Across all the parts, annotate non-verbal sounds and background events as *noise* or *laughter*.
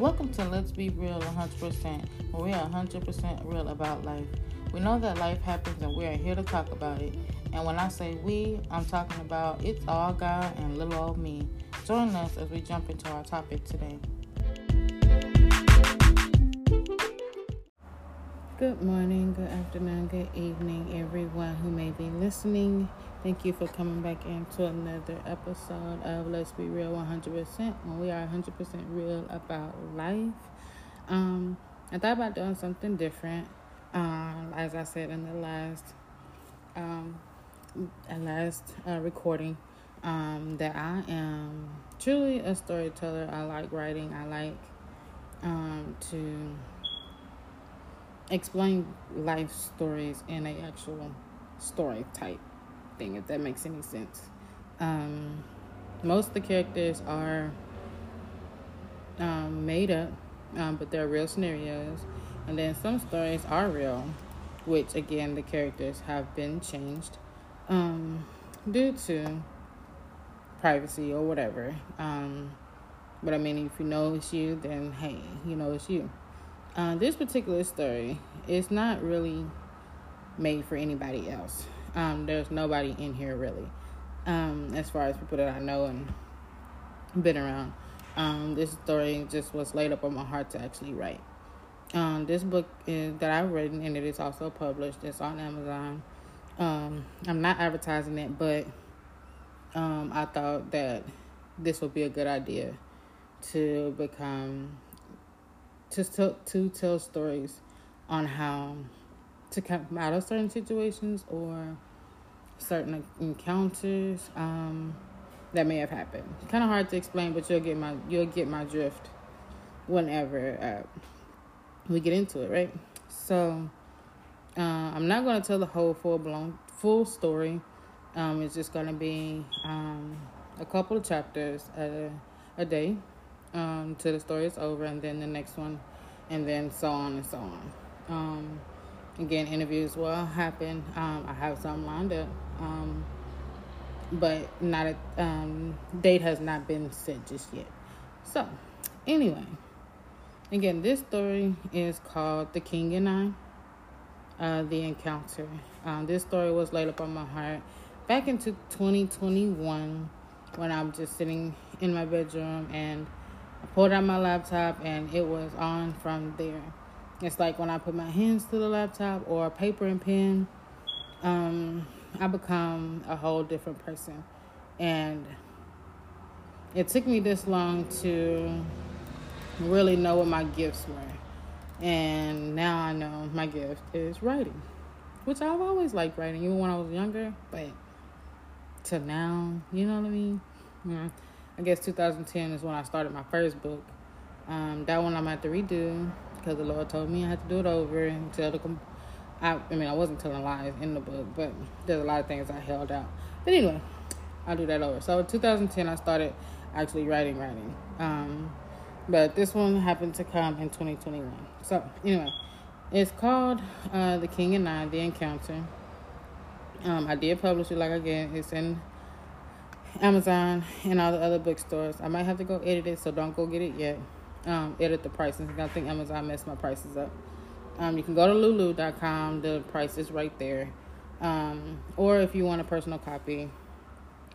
Welcome to Let's Be Real 100%, where we are 100% real about life. We know that life happens and we are here to talk about it. And when I say we, I'm talking about it's all God and little old me. Join us as we jump into our topic today. Good morning, good afternoon, good evening, everyone who may be listening. Thank you for coming back into another episode of Let's Be Real 100% when we are 100% real about life. Um, I thought about doing something different. Um, as I said in the last, um, last uh, recording, um, that I am truly a storyteller. I like writing. I like um, to explain life stories in a actual story type thing, if that makes any sense. Um, most of the characters are um, made up, um, but they're real scenarios. And then some stories are real, which again, the characters have been changed um, due to privacy or whatever. Um, but I mean, if you know it's you, then hey, you know it's you. Uh, this particular story is not really made for anybody else. Um, there's nobody in here really, um, as far as people that I know and been around. Um, this story just was laid up on my heart to actually write. Um, this book is that I've written and it is also published. It's on Amazon. Um, I'm not advertising it, but um, I thought that this would be a good idea to become to tell, to tell stories on how to come out of certain situations or certain encounters um, that may have happened. Kind of hard to explain, but you'll get my you'll get my drift whenever uh, we get into it, right? So uh, I'm not going to tell the whole full blown full story. Um, it's just going to be um, a couple of chapters a, a day um, till the story is over, and then the next one, and then so on and so on. Um, again, interviews will happen. Um, I have some lined up, um, but not a um, date has not been set just yet. So, anyway, again, this story is called "The King and I." Uh, the encounter. Um, this story was laid up on my heart back into 2021 when I'm just sitting in my bedroom and I pulled out my laptop and it was on from there. It's like when I put my hands to the laptop or paper and pen, um, I become a whole different person. And it took me this long to really know what my gifts were. And now I know my gift is writing, which I've always liked writing, even when I was younger. But to now, you know what I mean? Yeah. I guess 2010 is when I started my first book. Um, that one I'm at to redo because the Lord told me I had to do it over and tell the. I, I mean, I wasn't telling lies in the book, but there's a lot of things I held out. But anyway, I'll do that over. So 2010, I started actually writing, writing. Um, but this one happened to come in 2021. So anyway, it's called uh, The King and I: The Encounter. Um, I did publish it, like again, it's in Amazon and all the other bookstores. I might have to go edit it, so don't go get it yet. Um, edit the prices. I think Amazon messed my prices up. Um, you can go to lulu.com. The price is right there. Um, or if you want a personal copy,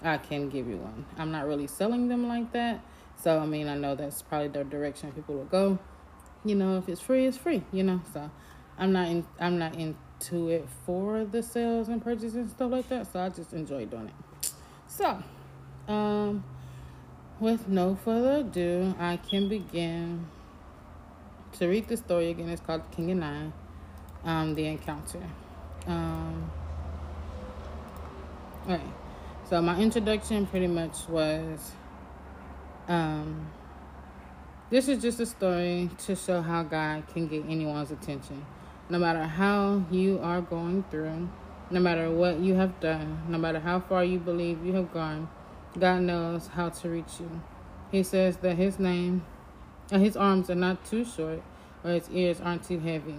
I can give you one. I'm not really selling them like that. So, I mean, I know that's probably the direction people will go. You know, if it's free, it's free, you know. So, I'm not in, I'm not into it for the sales and purchases and stuff like that. So, I just enjoy doing it. So, um, with no further ado, I can begin to read the story again. It's called King and I, um, The Encounter. Um, okay, so my introduction pretty much was um, this is just a story to show how God can get anyone's attention. No matter how you are going through, no matter what you have done, no matter how far you believe you have gone, God knows how to reach you. He says that his name, uh, his arms are not too short, or his ears aren't too heavy,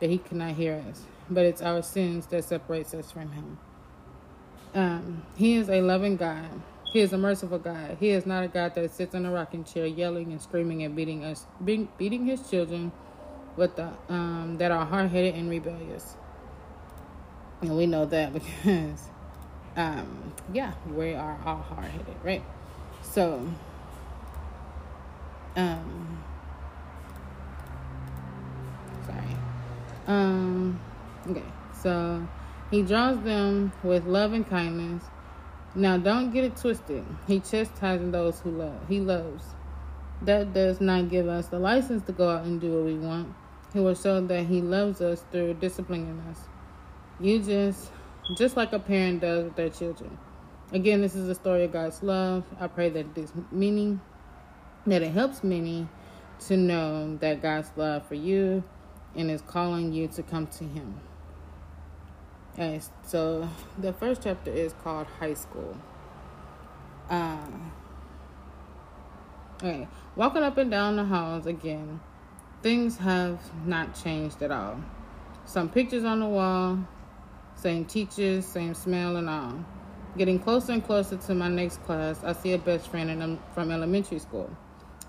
that he cannot hear us. But it's our sins that separates us from him. Um, he is a loving God He is a merciful God. He is not a God that sits in a rocking chair yelling and screaming and beating us, beating his children with the um, that are hard headed and rebellious. And we know that *laughs* because, um, yeah, we are all hard headed, right? So, um, sorry. Um, okay, so he draws them with love and kindness. Now, don't get it twisted. He chastises those who love. He loves. That does not give us the license to go out and do what we want. He will show that he loves us through disciplining us. You just, just like a parent does with their children. Again, this is a story of God's love. I pray that this meaning, that it helps many to know that God's love for you and is calling you to come to Him. Okay, so the first chapter is called High School. Uh, okay, walking up and down the halls again, things have not changed at all. Some pictures on the wall, same teachers, same smell, and all. Getting closer and closer to my next class, I see a best friend from elementary school.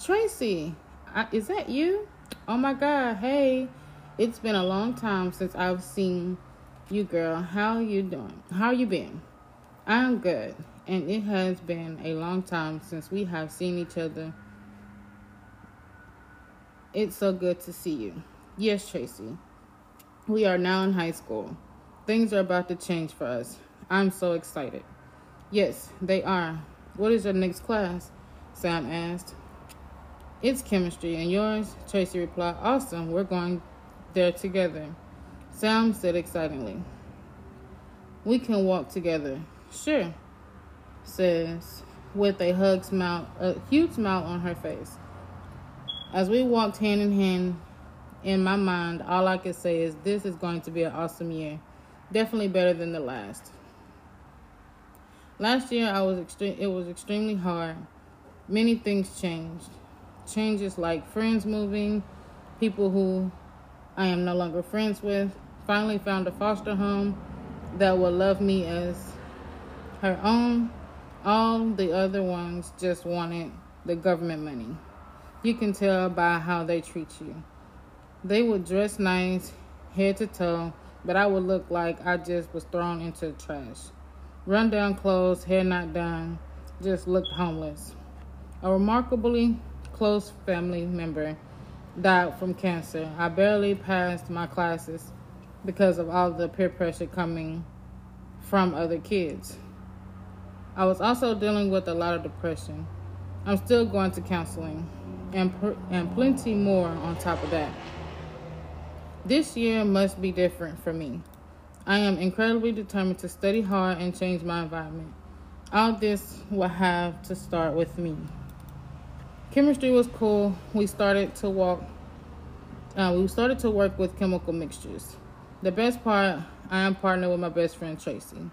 Tracy, I, is that you? Oh my God, hey. It's been a long time since I've seen you, girl. How you doing? How you been? I'm good. And it has been a long time since we have seen each other. It's so good to see you. Yes, Tracy. We are now in high school. Things are about to change for us. I'm so excited. Yes, they are. What is your next class? Sam asked. It's chemistry, and yours? Tracy replied. Awesome, we're going there together. Sam said excitedly. We can walk together. Sure, says, with a hug smile, a huge smile on her face. As we walked hand in hand, in my mind, all I could say is this is going to be an awesome year. Definitely better than the last. Last year I was extreme it was extremely hard. Many things changed. Changes like friends moving, people who I am no longer friends with, finally found a foster home that will love me as her own. All the other ones just wanted the government money. You can tell by how they treat you. They would dress nice, head to toe, but I would look like I just was thrown into the trash. Run down clothes, hair not done, just looked homeless. A remarkably close family member died from cancer. I barely passed my classes because of all the peer pressure coming from other kids. I was also dealing with a lot of depression. I'm still going to counseling and, and plenty more on top of that. This year must be different for me. I am incredibly determined to study hard and change my environment. All this will have to start with me. Chemistry was cool. We started to walk. Uh, we started to work with chemical mixtures. The best part, I am partnered with my best friend Tracy.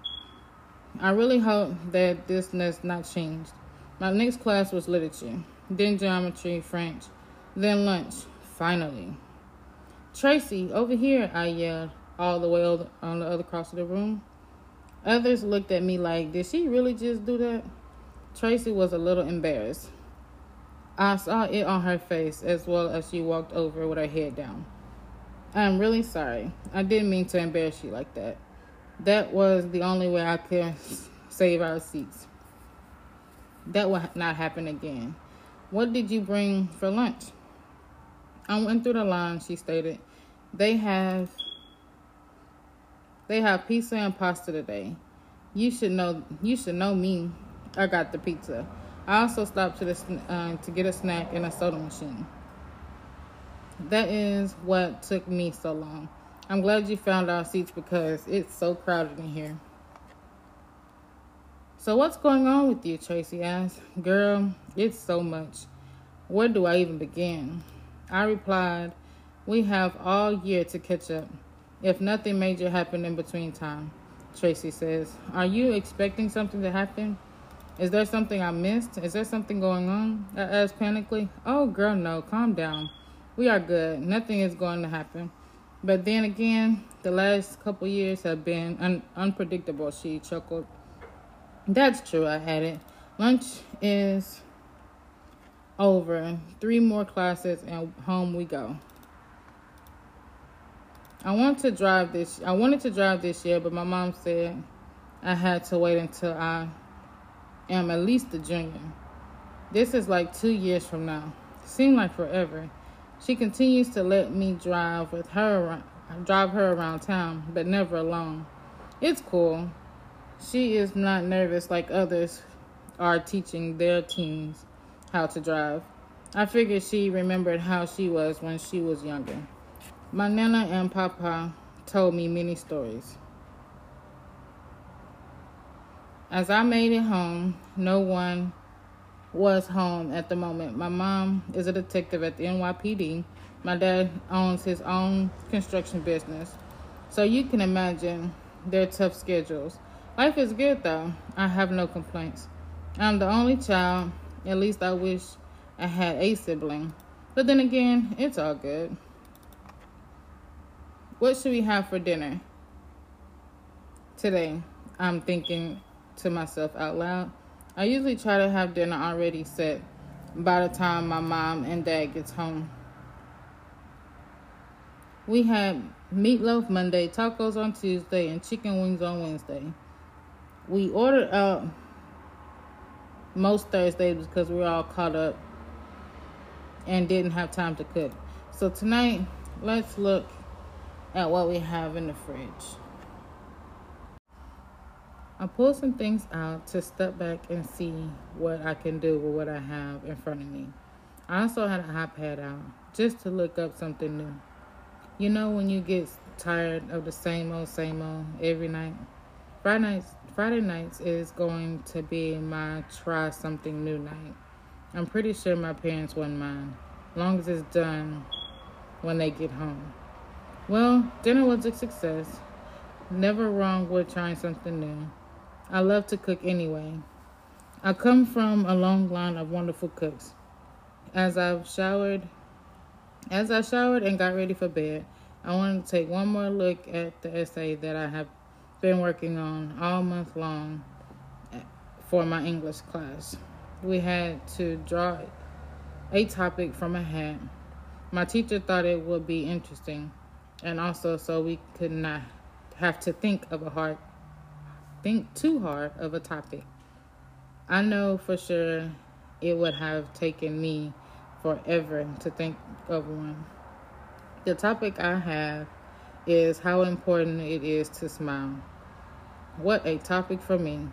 I really hope that this does not change. My next class was literature, then geometry, French, then lunch, finally. Tracy, over here, I yelled, all the way on the other cross of the room. Others looked at me like, did she really just do that? Tracy was a little embarrassed. I saw it on her face as well as she walked over with her head down. I'm really sorry. I didn't mean to embarrass you like that. That was the only way I could *laughs* save our seats. That will not happen again. What did you bring for lunch? I went through the line, she stated. They have they have pizza and pasta today. You should know you should know me. I got the pizza. I also stopped to the uh, to get a snack and a soda machine. That is what took me so long. I'm glad you found our seats because it's so crowded in here. So what's going on with you? Tracy asked. Girl, it's so much. Where do I even begin? I replied, We have all year to catch up. If nothing major happened in between time, Tracy says, Are you expecting something to happen? Is there something I missed? Is there something going on? I asked panically. Oh, girl, no. Calm down. We are good. Nothing is going to happen. But then again, the last couple years have been un- unpredictable, she chuckled. That's true, I added. Lunch is over. Three more classes and home we go. I want to drive this. I wanted to drive this year, but my mom said I had to wait until I am at least a junior. This is like two years from now. Seemed like forever. She continues to let me drive with her drive her around town, but never alone. It's cool. She is not nervous like others are teaching their teens how to drive. I figured she remembered how she was when she was younger. My nana and papa told me many stories. As I made it home, no one was home at the moment. My mom is a detective at the NYPD. My dad owns his own construction business. So you can imagine their tough schedules. Life is good though. I have no complaints. I'm the only child. At least I wish I had a sibling. But then again, it's all good. What should we have for dinner? Today, I'm thinking to myself out loud. I usually try to have dinner already set by the time my mom and dad gets home. We had meatloaf Monday, tacos on Tuesday, and chicken wings on Wednesday. We ordered out most Thursdays because we were all caught up and didn't have time to cook. So tonight, let's look at what we have in the fridge. I pulled some things out to step back and see what I can do with what I have in front of me. I also had an iPad out just to look up something new. You know when you get tired of the same old, same old every night? Friday nights, Friday nights is going to be my try something new night. I'm pretty sure my parents wouldn't mind, long as it's done when they get home. Well, dinner was a success. Never wrong with trying something new. I love to cook anyway. I come from a long line of wonderful cooks. As I've showered, as I showered and got ready for bed, I wanted to take one more look at the essay that I have been working on all month long for my English class. We had to draw a topic from a hat. My teacher thought it would be interesting, and also so we could not have to think of a hard think too hard of a topic. I know for sure it would have taken me forever to think of one. The topic I have is how important it is to smile. What a topic for me.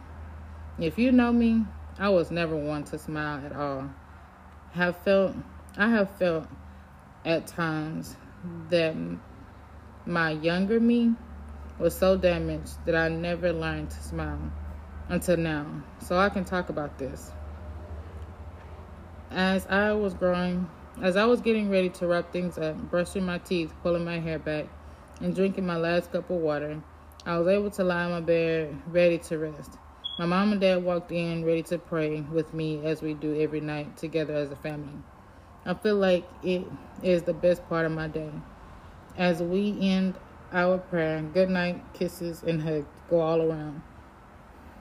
If you know me, I was never one to smile at all. Have felt I have felt at times that my younger me was so damaged that I never learned to smile until now. So I can talk about this. As I was growing, as I was getting ready to wrap things up, brushing my teeth, pulling my hair back, and drinking my last cup of water, I was able to lie in my bed ready to rest. My mom and dad walked in ready to pray with me as we do every night together as a family. I feel like it is the best part of my day. As we end our prayer, good night, kisses, and hugs go all around.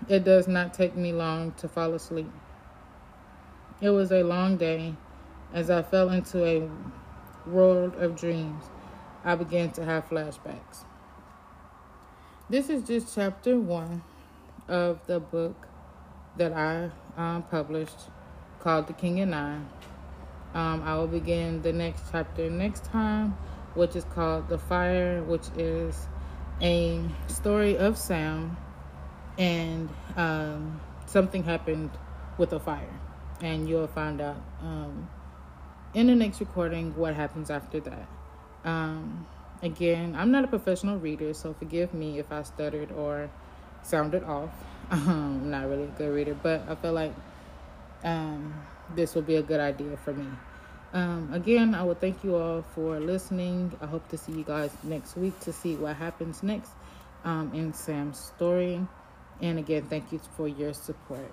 It does not take me long to fall asleep. It was a long day. As I fell into a world of dreams, I began to have flashbacks. This is just chapter one of the book that I um, published called The King and I. Um, I will begin the next chapter next time which is called The Fire, which is a story of Sam, and um, something happened with a fire, and you'll find out um, in the next recording what happens after that. Um, again, I'm not a professional reader, so forgive me if I stuttered or sounded off. *laughs* I'm not really a good reader, but I feel like um, this will be a good idea for me. Um, again, I would thank you all for listening. I hope to see you guys next week to see what happens next um, in Sam's story. And again, thank you for your support.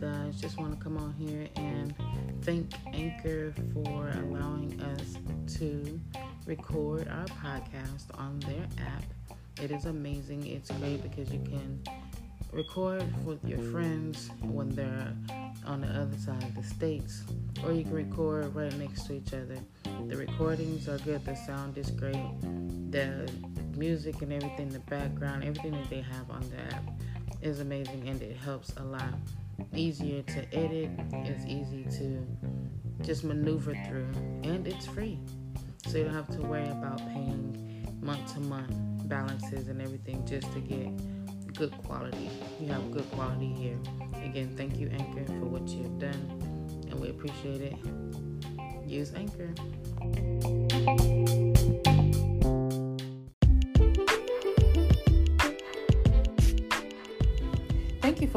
Guys? Just want to come on here and thank Anchor for allowing us to record our podcast on their app. It is amazing. It's great because you can record with your friends when they're on the other side of the states, or you can record right next to each other. The recordings are good, the sound is great, the music and everything, the background, everything that they have on the app is amazing and it helps a lot. Easier to edit, it's easy to just maneuver through, and it's free. So you don't have to worry about paying month to month balances and everything just to get good quality. You have good quality here. Again, thank you, Anchor, for what you have done, and we appreciate it. Use Anchor.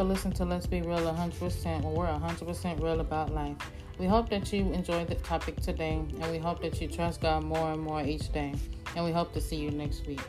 For listening to Let's Be Real 100%, where we're 100% real about life. We hope that you enjoyed the topic today, and we hope that you trust God more and more each day. And we hope to see you next week.